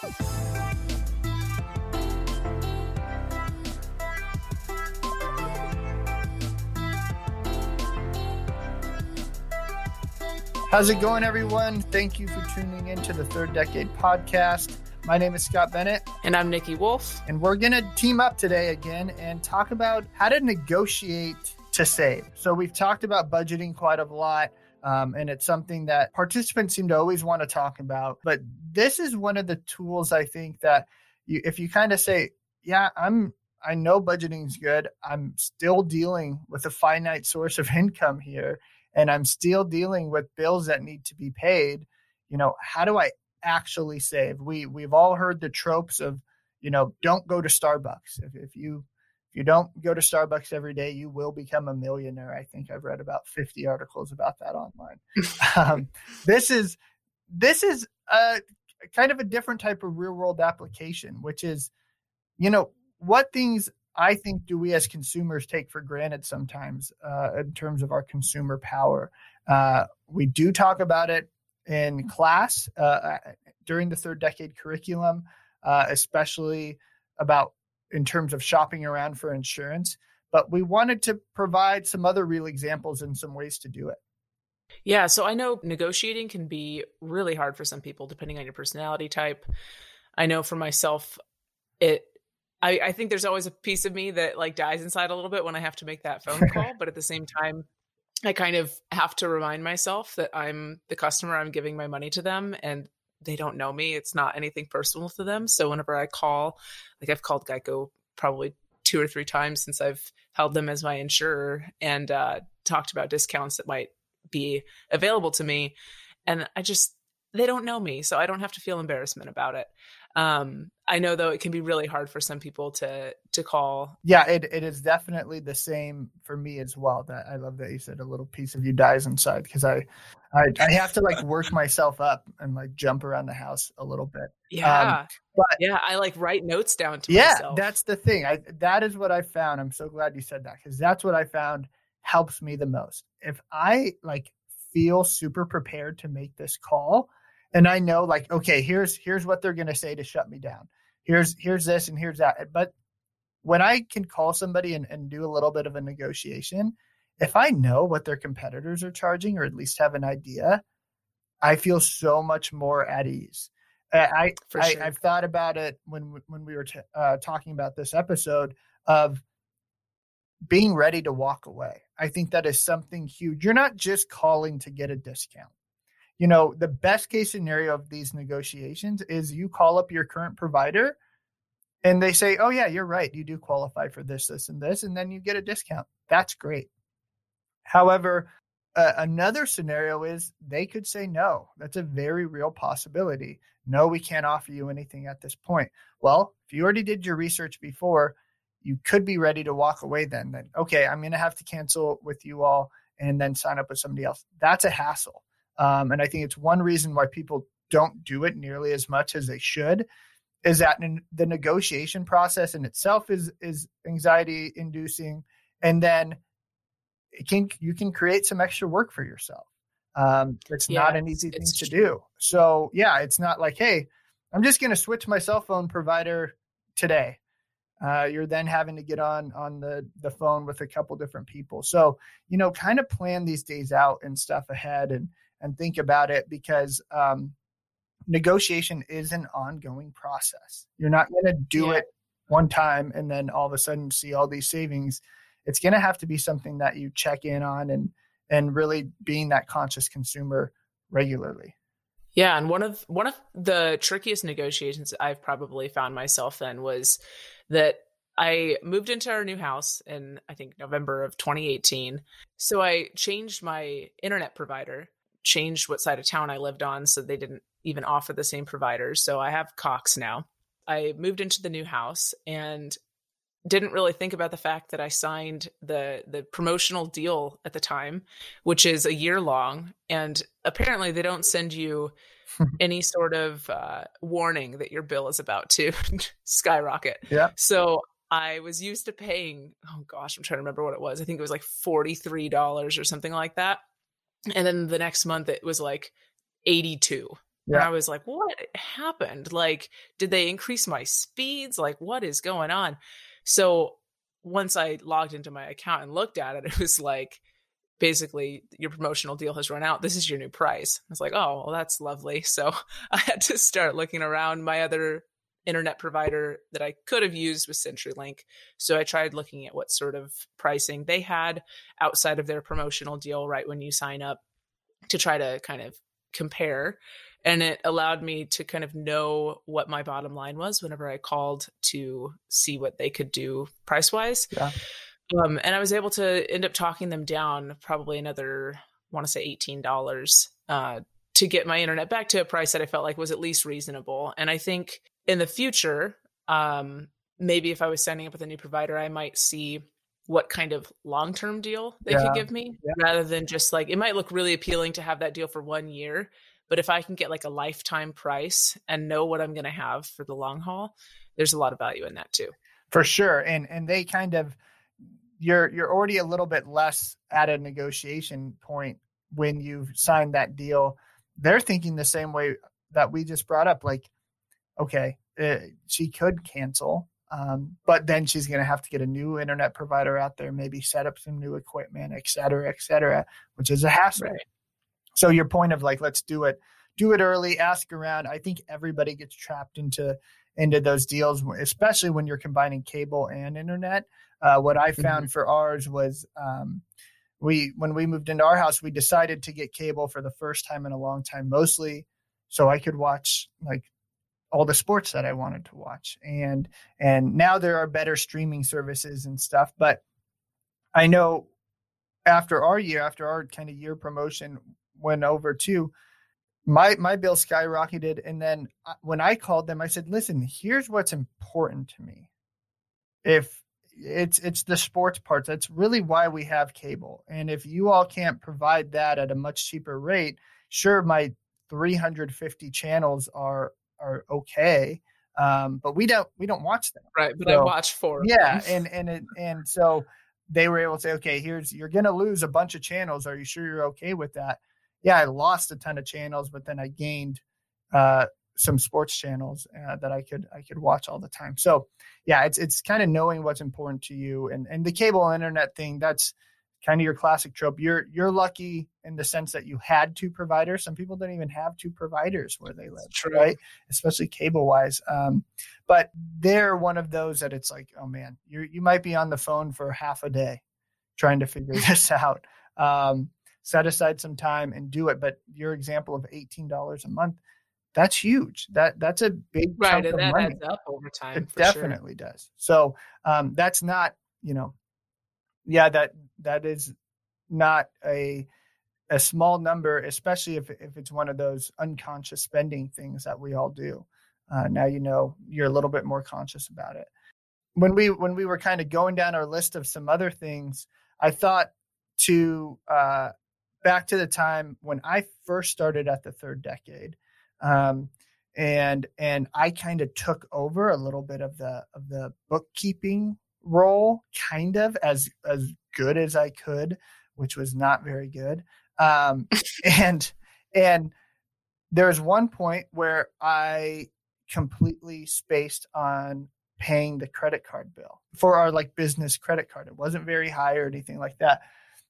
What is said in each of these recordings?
How's it going, everyone? Thank you for tuning in to the Third Decade podcast. My name is Scott Bennett. And I'm Nikki Wolff. And we're going to team up today again and talk about how to negotiate to save. So, we've talked about budgeting quite a lot. Um, and it's something that participants seem to always want to talk about. But this is one of the tools I think that you, if you kind of say, yeah, I'm I know budgeting is good. I'm still dealing with a finite source of income here and I'm still dealing with bills that need to be paid, you know, how do I actually save? We we've all heard the tropes of, you know, don't go to Starbucks. If, if you you don't go to Starbucks every day, you will become a millionaire. I think I've read about 50 articles about that online. um, this is this is a kind of a different type of real world application, which is, you know, what things I think do we as consumers take for granted sometimes uh, in terms of our consumer power. Uh, we do talk about it in class uh, during the third decade curriculum, uh, especially about in terms of shopping around for insurance. But we wanted to provide some other real examples and some ways to do it. Yeah, so I know negotiating can be really hard for some people depending on your personality type. I know for myself, it I, I think there's always a piece of me that like dies inside a little bit when I have to make that phone call. but at the same time, I kind of have to remind myself that I'm the customer, I'm giving my money to them and they don't know me. It's not anything personal to them. So whenever I call, like I've called Geico probably two or three times since I've held them as my insurer and uh, talked about discounts that might be available to me. And I just, they don't know me. So I don't have to feel embarrassment about it. Um, I know though it can be really hard for some people to to call. Yeah, it, it is definitely the same for me as well. That I love that you said a little piece of you dies inside because I, I I have to like work myself up and like jump around the house a little bit. Yeah, um, but yeah, I like write notes down to yeah, myself. that's the thing. I that is what I found. I'm so glad you said that because that's what I found helps me the most. If I like feel super prepared to make this call and I know like okay, here's here's what they're going to say to shut me down. Here's here's this and here's that. But when I can call somebody and, and do a little bit of a negotiation, if I know what their competitors are charging or at least have an idea, I feel so much more at ease. I, sure. I have thought about it when when we were t- uh, talking about this episode of being ready to walk away. I think that is something huge. You're not just calling to get a discount you know, the best case scenario of these negotiations is you call up your current provider and they say, oh, yeah, you're right. You do qualify for this, this, and this. And then you get a discount. That's great. However, uh, another scenario is they could say no. That's a very real possibility. No, we can't offer you anything at this point. Well, if you already did your research before, you could be ready to walk away then. Then, okay, I'm going to have to cancel with you all and then sign up with somebody else. That's a hassle. Um, and I think it's one reason why people don't do it nearly as much as they should is that the negotiation process in itself is is anxiety inducing and then can you can create some extra work for yourself um, it's yeah, not an easy thing to do so yeah it's not like hey i'm just going to switch my cell phone provider today uh, you're then having to get on on the the phone with a couple different people so you know kind of plan these days out and stuff ahead and and think about it because um, negotiation is an ongoing process. You're not going to do yeah. it one time and then all of a sudden see all these savings. It's going to have to be something that you check in on and and really being that conscious consumer regularly. Yeah, and one of one of the trickiest negotiations I've probably found myself in was that I moved into our new house in I think November of 2018. So I changed my internet provider changed what side of town I lived on, so they didn't even offer the same providers. So I have Cox now. I moved into the new house and didn't really think about the fact that I signed the the promotional deal at the time, which is a year long, and apparently they don't send you any sort of uh, warning that your bill is about to skyrocket. Yeah. So I was used to paying. Oh gosh, I'm trying to remember what it was. I think it was like forty three dollars or something like that and then the next month it was like 82 Yeah. And I was like, what happened? Like, did they increase my speeds? Like, what is going on? So once I logged into my account and looked at it, it was like, basically your promotional deal has run out. This is your new price. I was like, oh, well, that's lovely. So I had to start looking around. My other internet provider that I could have used was CenturyLink. So I tried looking at what sort of pricing they had outside of their promotional deal right when you sign up to try to kind of compare. And it allowed me to kind of know what my bottom line was whenever I called to see what they could do price wise. Yeah. Um, and I was able to end up talking them down probably another, I want to say $18 uh, to get my internet back to a price that I felt like was at least reasonable. And I think in the future, um, maybe if I was signing up with a new provider, I might see what kind of long term deal they yeah. could give me yeah. rather than just like it might look really appealing to have that deal for one year. But if I can get like a lifetime price and know what I'm going to have for the long haul, there's a lot of value in that too. For sure. And and they kind of you're you're already a little bit less at a negotiation point when you've signed that deal. They're thinking the same way that we just brought up. Like, okay, uh, she could cancel, um, but then she's going to have to get a new internet provider out there, maybe set up some new equipment, et cetera, et cetera, which is a hassle. Right. So your point of like, let's do it, do it early, ask around. I think everybody gets trapped into into those deals, especially when you're combining cable and internet. Uh, what I found mm-hmm. for ours was um, we when we moved into our house, we decided to get cable for the first time in a long time, mostly so I could watch like all the sports that I wanted to watch. And and now there are better streaming services and stuff, but I know after our year, after our kind of year promotion went over to my my bill skyrocketed and then uh, when I called them I said, "Listen, here's what's important to me. If it's it's the sports part. That's really why we have cable. And if you all can't provide that at a much cheaper rate, sure, my 350 channels are are okay, um, but we don't we don't watch them. Right, but so, I watch four. Yeah, and and it, and so they were able to say, okay, here's you're going to lose a bunch of channels. Are you sure you're okay with that? Yeah, I lost a ton of channels, but then I gained uh, some sports channels uh, that I could I could watch all the time. So yeah, it's it's kind of knowing what's important to you and and the cable internet thing. That's kind of your classic trope. You're you're lucky in the sense that you had two providers. Some people don't even have two providers where they live, right? Especially cable wise. Um, but they're one of those that it's like, oh man, you you might be on the phone for half a day trying to figure this out. Um, set aside some time and do it. But your example of eighteen dollars a month that's huge. That that's a big right, and that money. adds up over time. It definitely sure. does. So um, that's not, you know, yeah, that that is not a a small number, especially if if it's one of those unconscious spending things that we all do. Uh, now you know you're a little bit more conscious about it. When we when we were kind of going down our list of some other things, I thought to uh, back to the time when I first started at the third decade um, and and I kind of took over a little bit of the of the bookkeeping role, kind of as as good as I could, which was not very good. Um, and and there was one point where I completely spaced on paying the credit card bill for our like business credit card. It wasn't very high or anything like that.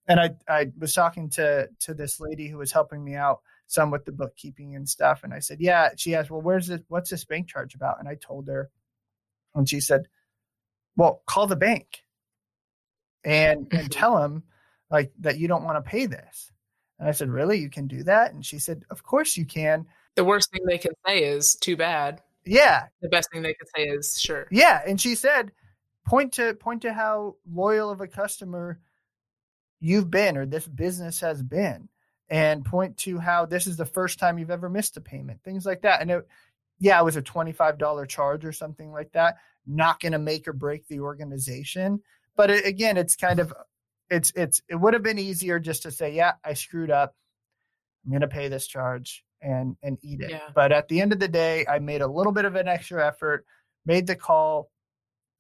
And I I was talking to to this lady who was helping me out some with the bookkeeping and stuff. And I said, yeah. She asked, well, where's this? What's this bank charge about? And I told her, and she said, well, call the bank and and mm-hmm. tell them like that you don't want to pay this. And I said, really? You can do that? And she said, of course you can. The worst thing they can say is too bad. Yeah. The best thing they can say is sure. Yeah. And she said, point to point to how loyal of a customer you've been or this business has been and point to how this is the first time you've ever missed a payment, things like that. And it, yeah, it was a $25 charge or something like that. Not going to make or break the organization. But it, again, it's kind of, it's, it's, it would have been easier just to say, yeah, I screwed up. I'm going to pay this charge and, and eat it. Yeah. But at the end of the day, I made a little bit of an extra effort, made the call,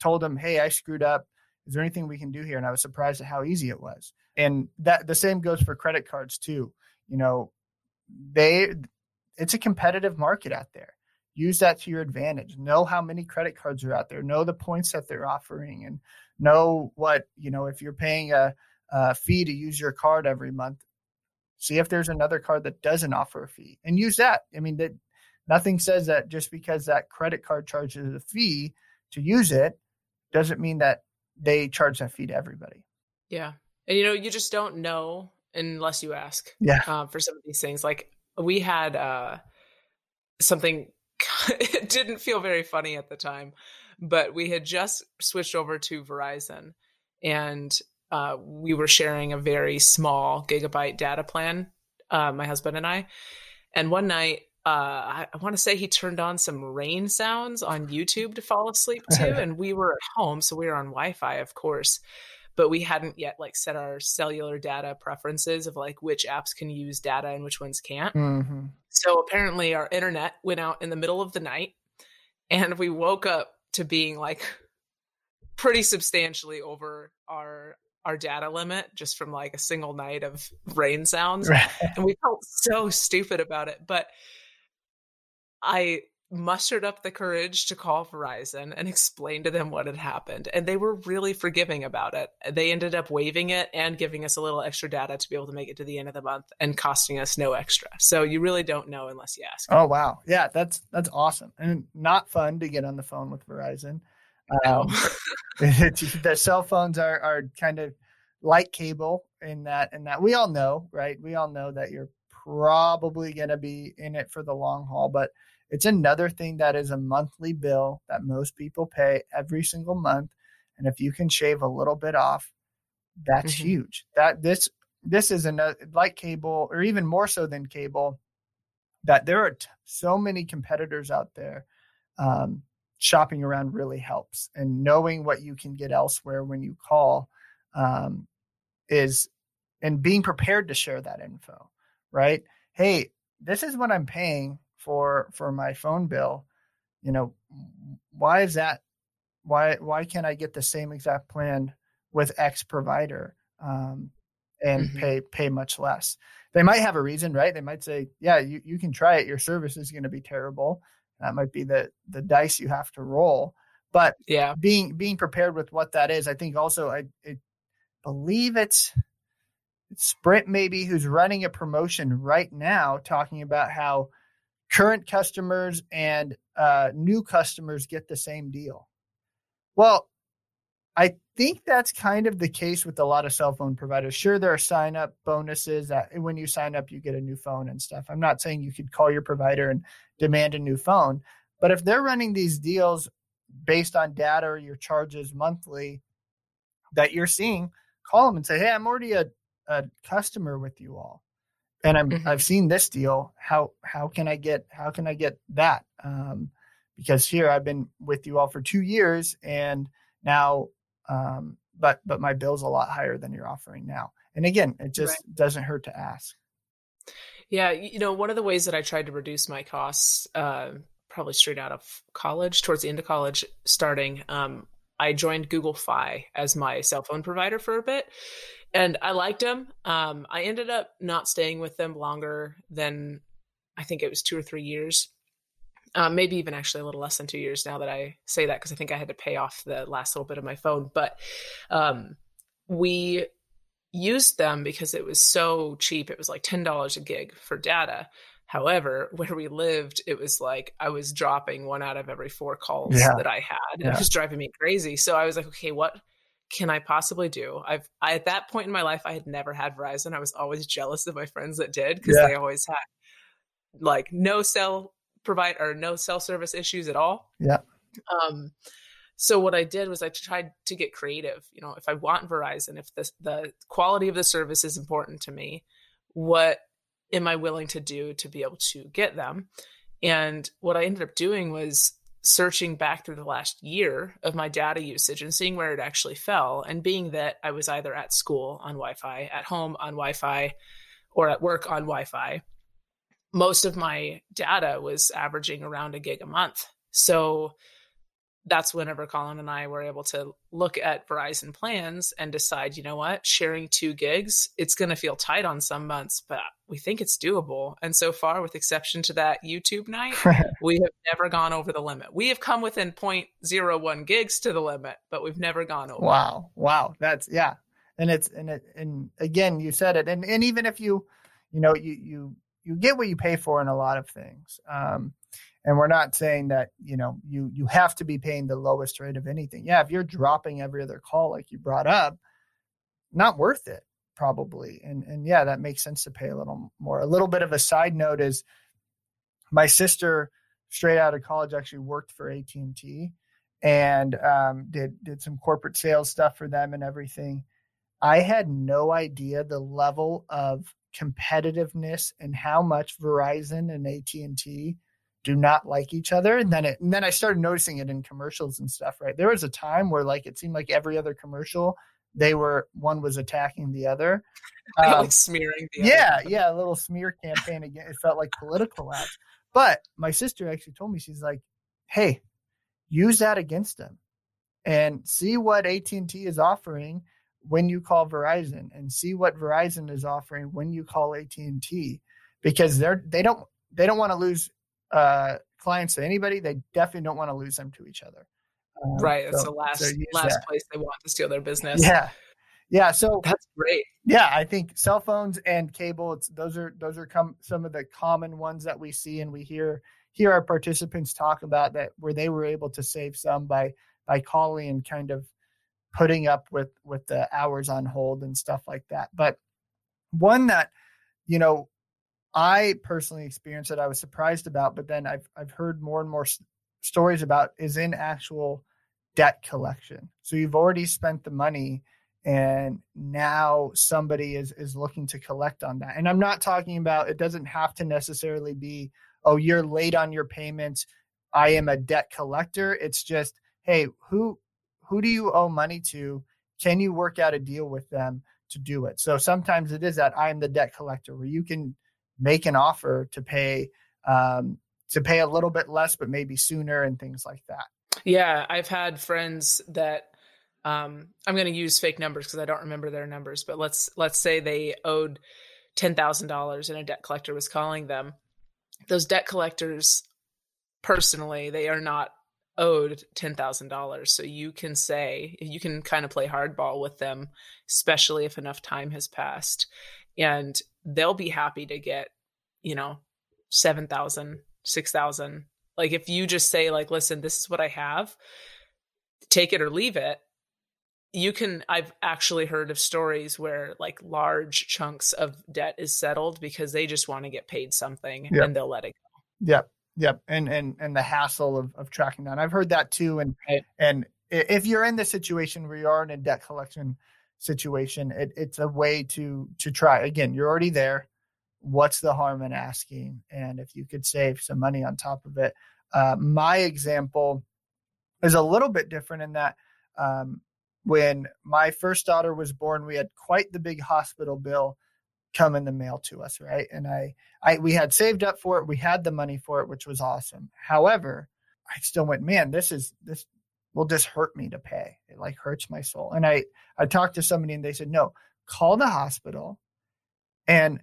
told them, Hey, I screwed up. Is there anything we can do here? And I was surprised at how easy it was and that the same goes for credit cards too you know they it's a competitive market out there. Use that to your advantage. Know how many credit cards are out there. Know the points that they're offering, and know what you know. If you're paying a, a fee to use your card every month, see if there's another card that doesn't offer a fee, and use that. I mean, that nothing says that just because that credit card charges a fee to use it doesn't mean that they charge that fee to everybody. Yeah. And you know, you just don't know unless you ask. Yeah. Um, for some of these things, like we had uh, something. it didn't feel very funny at the time, but we had just switched over to Verizon, and uh, we were sharing a very small gigabyte data plan. Uh, my husband and I, and one night uh, I, want to say he turned on some rain sounds on YouTube to fall asleep to, and we were at home, so we were on Wi-Fi, of course but we hadn't yet like set our cellular data preferences of like which apps can use data and which ones can't. Mm-hmm. So apparently our internet went out in the middle of the night and we woke up to being like pretty substantially over our our data limit just from like a single night of rain sounds Right. and we felt so stupid about it but I mustered up the courage to call Verizon and explain to them what had happened. And they were really forgiving about it. They ended up waiving it and giving us a little extra data to be able to make it to the end of the month and costing us no extra. So you really don't know unless you ask. Oh wow, yeah, that's that's awesome and not fun to get on the phone with Verizon. No. Um, the cell phones are are kind of like cable in that in that we all know, right? We all know that you're probably going to be in it for the long haul, but it's another thing that is a monthly bill that most people pay every single month, and if you can shave a little bit off, that's Mhm. huge. That this this is another like cable or even more so than cable that there are t- so many competitors out there um, shopping around really helps and knowing what you can get elsewhere when you call um, is and being prepared to share that info right? Hey this is what i'm paying for for my phone bill you know why is that why why can't i get the same exact plan with x provider um, and Mhm. pay pay much less? They might have a reason right? They might say yeah you, you can try it. Your service is going to be terrible. That might be the the dice you have to roll but Yeah. being being prepared with what that is i think also i, I believe it's sprint maybe who's running a promotion right now talking about how current customers and uh, new customers get the same deal. Well i think that's kind of the case with a lot of cell phone providers. Sure there are sign up bonuses that when you sign up you get a new phone and stuff. I'm not saying you could call your provider and demand a new phone but if they're running these deals based on data or your charges monthly that you're seeing, call them and say, "Hey, I'm already a, a customer with you all, and I'm Mhm. I've seen this deal. How how can I get how can I get that? Um, because here I've been with you all for two years, and now, um, but but my bill's a lot higher than you're offering now. And again, it just doesn't hurt to ask. Yeah, you know, one of the ways that I tried to reduce my costs, uh, probably straight out of college, towards the end of college, starting, um, I joined Google Fi as my cell phone provider for a bit, and I liked them. Um, I ended up not staying with them longer than I think it was two or three years, um, maybe even actually a little less than two years now that I say that because I think I had to pay off the last little bit of my phone. But um, we used them because it was so cheap. It was like ten dollars a gig for data. However, where we lived, it was like I was dropping one out of every four calls Yeah. that I had. Yeah. It was driving me crazy. So I was like, okay, what can I possibly do? I've I, at that point in my life, I had never had Verizon. I was always jealous of my friends that did because Yeah. they always had like no cell provide or no cell service issues at all. Yeah. Um, so what I did was I tried to get creative. You know, if I want Verizon, if the the quality of the service is important to me, what am I willing to do to be able to get them? And what I ended up doing was searching back through the last year of my data usage and seeing where it actually fell. And being that I was either at school on Wi Fi, at home on Wi Fi, or at work on Wi Fi, most of my data was averaging around a gig a month. So that's whenever Colin and I were able to look at Verizon plans and decide, you know what, sharing two gigs, it's going to feel tight on some months, but we think it's doable. And so far, with exception to that YouTube night, we have never gone over the limit. We have come within 0.01 gigs to the limit, but we've never gone over. Wow. Wow. That's, yeah. And it's, and it, and again, you said it. And, and even if you, you know, you, you, you get what you pay for in a lot of things. Um, and we're not saying that you know you you have to be paying the lowest rate of anything. Yeah if you're dropping every other call like you brought up not worth it probably. And and yeah that makes sense to pay a little more. A little bit of a side note is my sister straight out of college actually worked for AT&T and um, did did some corporate sales stuff for them and everything. I had no idea the level of competitiveness and how much verizon and AT&T do not like each other. And then it and then i started noticing it in commercials and stuff right? There was a time where like it seemed like every other commercial they were one was attacking the other. Um, like smearing yeah other. yeah a little smear campaign again it felt like political ads. But my sister actually told me she's like hey use that against them and see what AT&T is offering when you call Verizon and see what Verizon is offering when you call AT&T because they're they don't they don't want to lose uh, clients to anybody, they definitely don't want to lose them to each other. Um, right. It's so, the last so last that. place they want to steal their business. Yeah. Yeah. So that's great. Yeah, I think cell phones and cable. It's those are those are come some of the common ones that we see and we hear hear our participants talk about that where they were able to save some by by calling and kind of putting up with with the hours on hold and stuff like that. But one that you know I personally experienced that I was surprised about, but then I've I've heard more and more s- stories about is in actual debt collection. So you've already spent the money and now somebody is is looking to collect on that. And I'm not talking about it doesn't have to necessarily be oh you're late on your payments, I am a debt collector. It's just hey, who who do you owe money to? Can you work out a deal with them to do it? So sometimes it is that I am the debt collector where you can make an offer to pay um, to pay a little bit less, but maybe sooner and things like that. Yeah, I've had friends that um, I'm going to use fake numbers because I don't remember their numbers, but let's let's say they owed ten thousand dollars and a debt collector was calling them. Those debt collectors, personally, they are not owed ten thousand dollars. So you can say you can kind of play hardball with them, especially if enough time has passed and they'll be happy to get you know 7000 6000 like if you just say like listen this is what i have take it or leave it you can i've actually heard of stories where like large chunks of debt is settled because they just want to get paid something yep. and they'll let it go yep yep and and and the hassle of, of tracking down i've heard that too and right. and if you're in the situation where you are in a debt collection situation. It, it's a way to to try. Again, you're already there. What's the harm in asking? And if you could save some money on top of it, uh, my example is a little bit different in that um, when my first daughter was born, we had quite the big hospital bill come in the mail to us, right? And I, I, we had saved up for it. We had the money for it, which was awesome. However, I still went, man, this is this will just hurt me to pay. It like hurts my soul. And I I talked to somebody and they said, "No, call the hospital and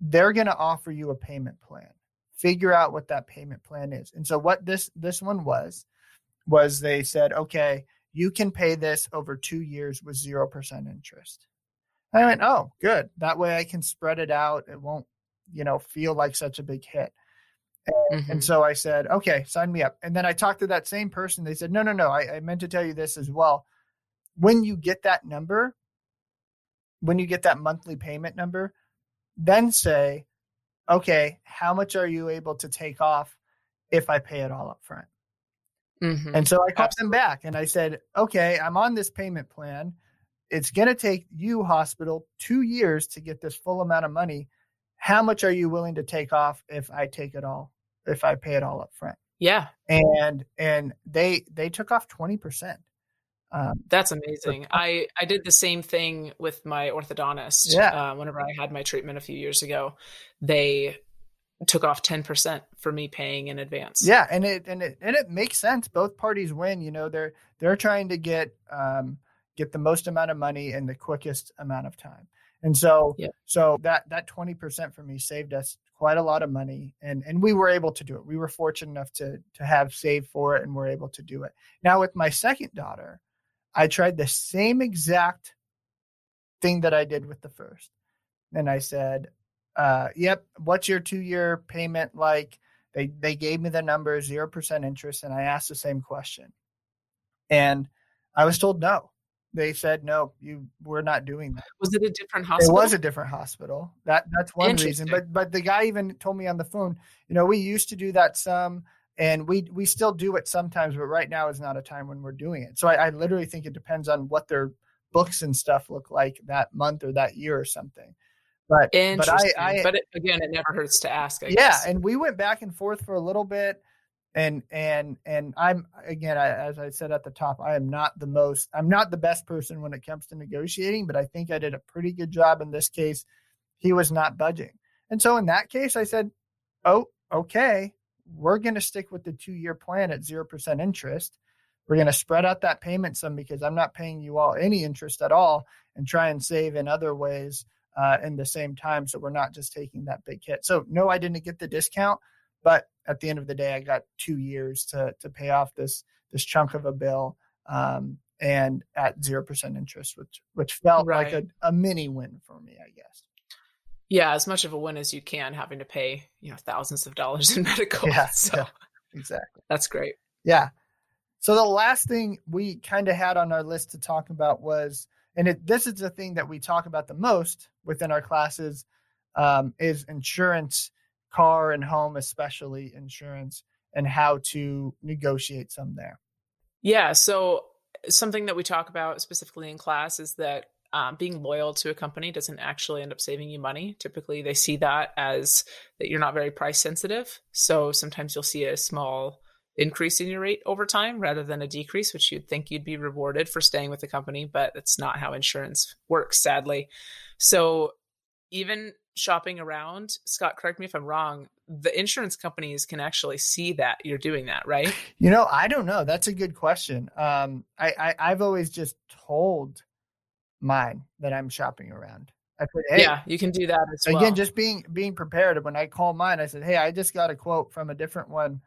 they're going to offer you a payment plan. Figure out what that payment plan is." And so what this this one was was they said, "Okay, you can pay this over 2 years with 0% interest." I went, "Oh, good. That way I can spread it out. It won't, you know, feel like such a big hit." And, mm-hmm. and, so I said, okay, sign me up. And then I talked to that same person. They said, no, no, no. I, I meant to tell you this as well. When you get that number, when you get that monthly payment number, then say, okay, how much are you able to take off if I pay it all up front? Mm-hmm. And so I called Absolutely. them back and I said, okay, I'm on this payment plan. It's going to take you, hospital, two years to get this full amount of money how much are you willing to take off if I take it all, if I pay it all up front? Yeah. And, and they, they took off 20%. Um, That's amazing. I, I did the same thing with my orthodontist. Yeah. Uh, whenever I had my treatment a few years ago, they took off 10% for me paying in advance. Yeah, and it and it and it makes sense. Both parties win. You know, they're they're trying to get um, get the most amount of money in the quickest amount of time. And so yeah. so that that 20% for me saved us quite a lot of money and and we were able to do it. We were fortunate enough to to have saved for it and we're able to do it. Now with my second daughter, I tried the same exact thing that I did with the first. And I said, uh, yep, what's your two year payment like? They they gave me the number, zero percent interest, and I asked the same question. And I was told no. They said no, you we're not doing that. Was it a different hospital? It was a different hospital. That that's one reason. But but the guy even told me on the phone, you know, we used to do that some and we we still do it sometimes, but right now is not a time when we're doing it. So I, I literally think it depends on what their books and stuff look like that month or that year or something. But but I, I but it, again, it never hurts to ask. I yeah, guess. and we went back and forth for a little bit, and and and I'm again, I, as I said at the top, I am not the most, I'm not the best person when it comes to negotiating, but I think I did a pretty good job in this case. He was not budging, and so in that case, I said, "Oh, okay, we're going to stick with the two year plan at zero percent interest." We're going to spread out that payment some because I'm not paying you all any interest at all and try and save in other ways uh, in the same time. So we're not just taking that big hit. So no, I didn't get the discount, but at the end of the day, I got two years to to pay off this this chunk of a bill um, and at zero percent interest, which which felt right. like a, a mini win for me, I guess. Yeah, as much of a win as you can, having to pay you know thousands of dollars in medical. Yeah, so yeah, exactly. That's great. Yeah. So the last thing we kind of had on our list to talk about was and it, this is the thing that we talk about the most within our classes um, is insurance car and home especially insurance and how to negotiate some there yeah so something that we talk about specifically in class is that um, being loyal to a company doesn't actually end up saving you money. Typically, they see that as that you're not very price sensitive. So sometimes you'll see a small increase in your rate over time rather than a decrease, which you'd think you'd be rewarded for staying with the company, but that's not how insurance works, sadly. So even shopping around, Scott, correct me if I'm wrong, the insurance companies can actually see that you're doing that, right? You know, I don't know. That's a good question. Um, I, I I've always just told mine that I'm shopping around. I said, hey, yeah, you can do that as again, well. Again, just being being prepared. When I call mine, I said, "Hey, I just got a quote from a different one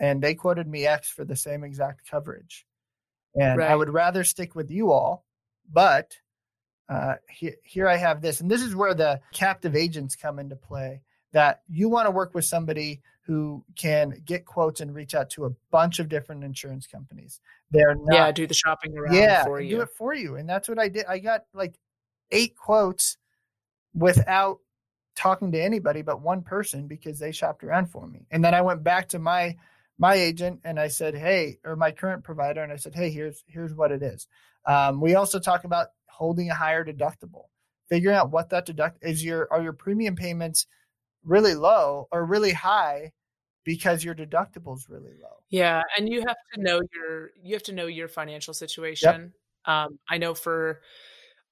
and they quoted me X for the same exact coverage. And right. I would rather stick with you all, but uh, here, here I have this. And this is where the captive agents come into play that you want to work with somebody who can get quotes and reach out to a bunch of different insurance companies. They're not, yeah, do the shopping around yeah, for you. do it for you. And that's what I did. I got like eight quotes without talking to anybody but one person because they shopped around for me. And then I went back to my my agent and I said, hey, or my current provider, and I said, hey, here's here's what it is. Um, we also talk about holding a higher deductible, figuring out what that deduct is. Your are your premium payments really low or really high because your deductible is really low. Yeah, and you have to know your you have to know your financial situation. Yep. Um, I know for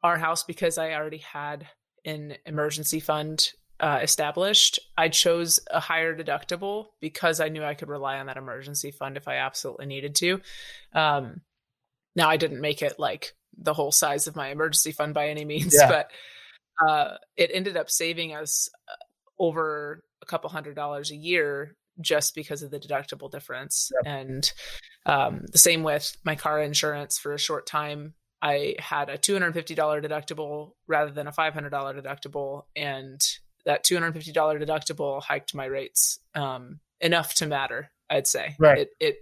our house because I already had an emergency fund uh, established, I chose a higher deductible because I knew I could rely on that emergency fund if I absolutely needed to. Um, now, I didn't make it like the whole size of my emergency fund by any means, yeah. but uh, it ended up saving us uh, over a couple hundred dollars a year just because of the deductible difference. Yep. And um, the same with my car insurance for a short time. I had a $250 deductible rather than a $500 deductible. And that $250 deductible hiked my rates um, enough to matter. I'd say right. It, it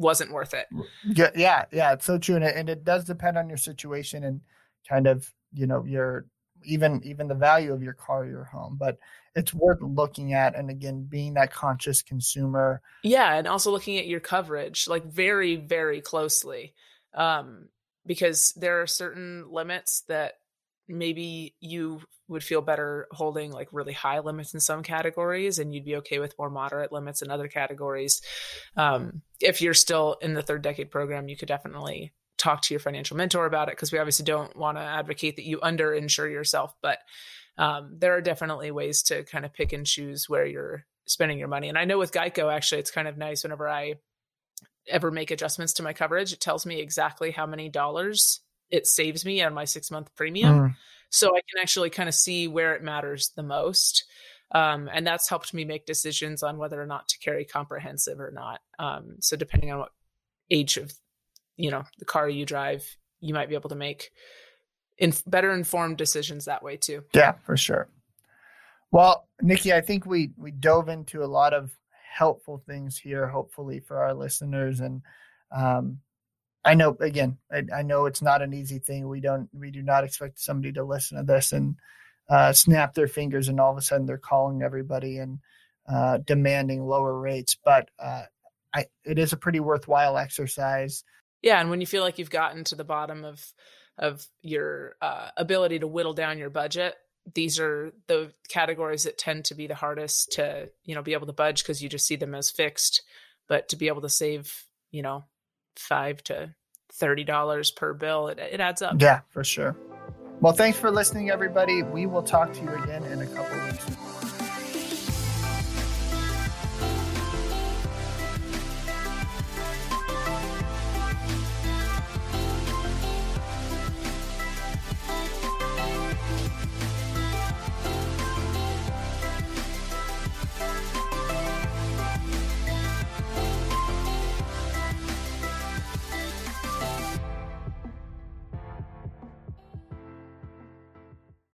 wasn't worth it. Yeah, yeah, yeah. It's so true, and it, and it does depend on your situation and kind of you know your even even the value of your car, your home, but it's worth looking at and again being that conscious consumer yeah and also looking at your coverage like very very closely um because there are certain limits that maybe you would feel better holding like really high limits in some categories and you'd be okay with more moderate limits in other categories um, if you're still in the third decade program you could definitely talk to your financial mentor about it because we obviously don't want to advocate that you under insure yourself but um, there are definitely ways to kind of pick and choose where you're spending your money. And I know with Geico, actually, it's kind of nice whenever I ever make adjustments to my coverage, it tells me exactly how many dollars it saves me on my six month premium. Mm. So I can actually kind of see where it matters the most. Um, and that's helped me make decisions on whether or not to carry comprehensive or not. Um, so depending on what age of, you know, the car you drive, you might be able to make in better informed decisions that way too. Yeah, for sure. Well, Nikki, I think we we dove into a lot of helpful things here, hopefully for our listeners. And um, I know, again, I, I, know it's not an easy thing. We don't, we do not expect somebody to listen to this and uh, snap their fingers and all of a sudden they're calling everybody and uh, demanding lower rates. But uh, I, it is a pretty worthwhile exercise. Yeah, and when you feel like you've gotten to the bottom of of your uh, ability to whittle down your budget, these are the categories that tend to be the hardest to you know be able to budge because you just see them as fixed but to be able to save you know five to thirty dollars per bill. It, it adds up. Yeah for sure. Well thanks for listening everybody. We will talk to you again in a couple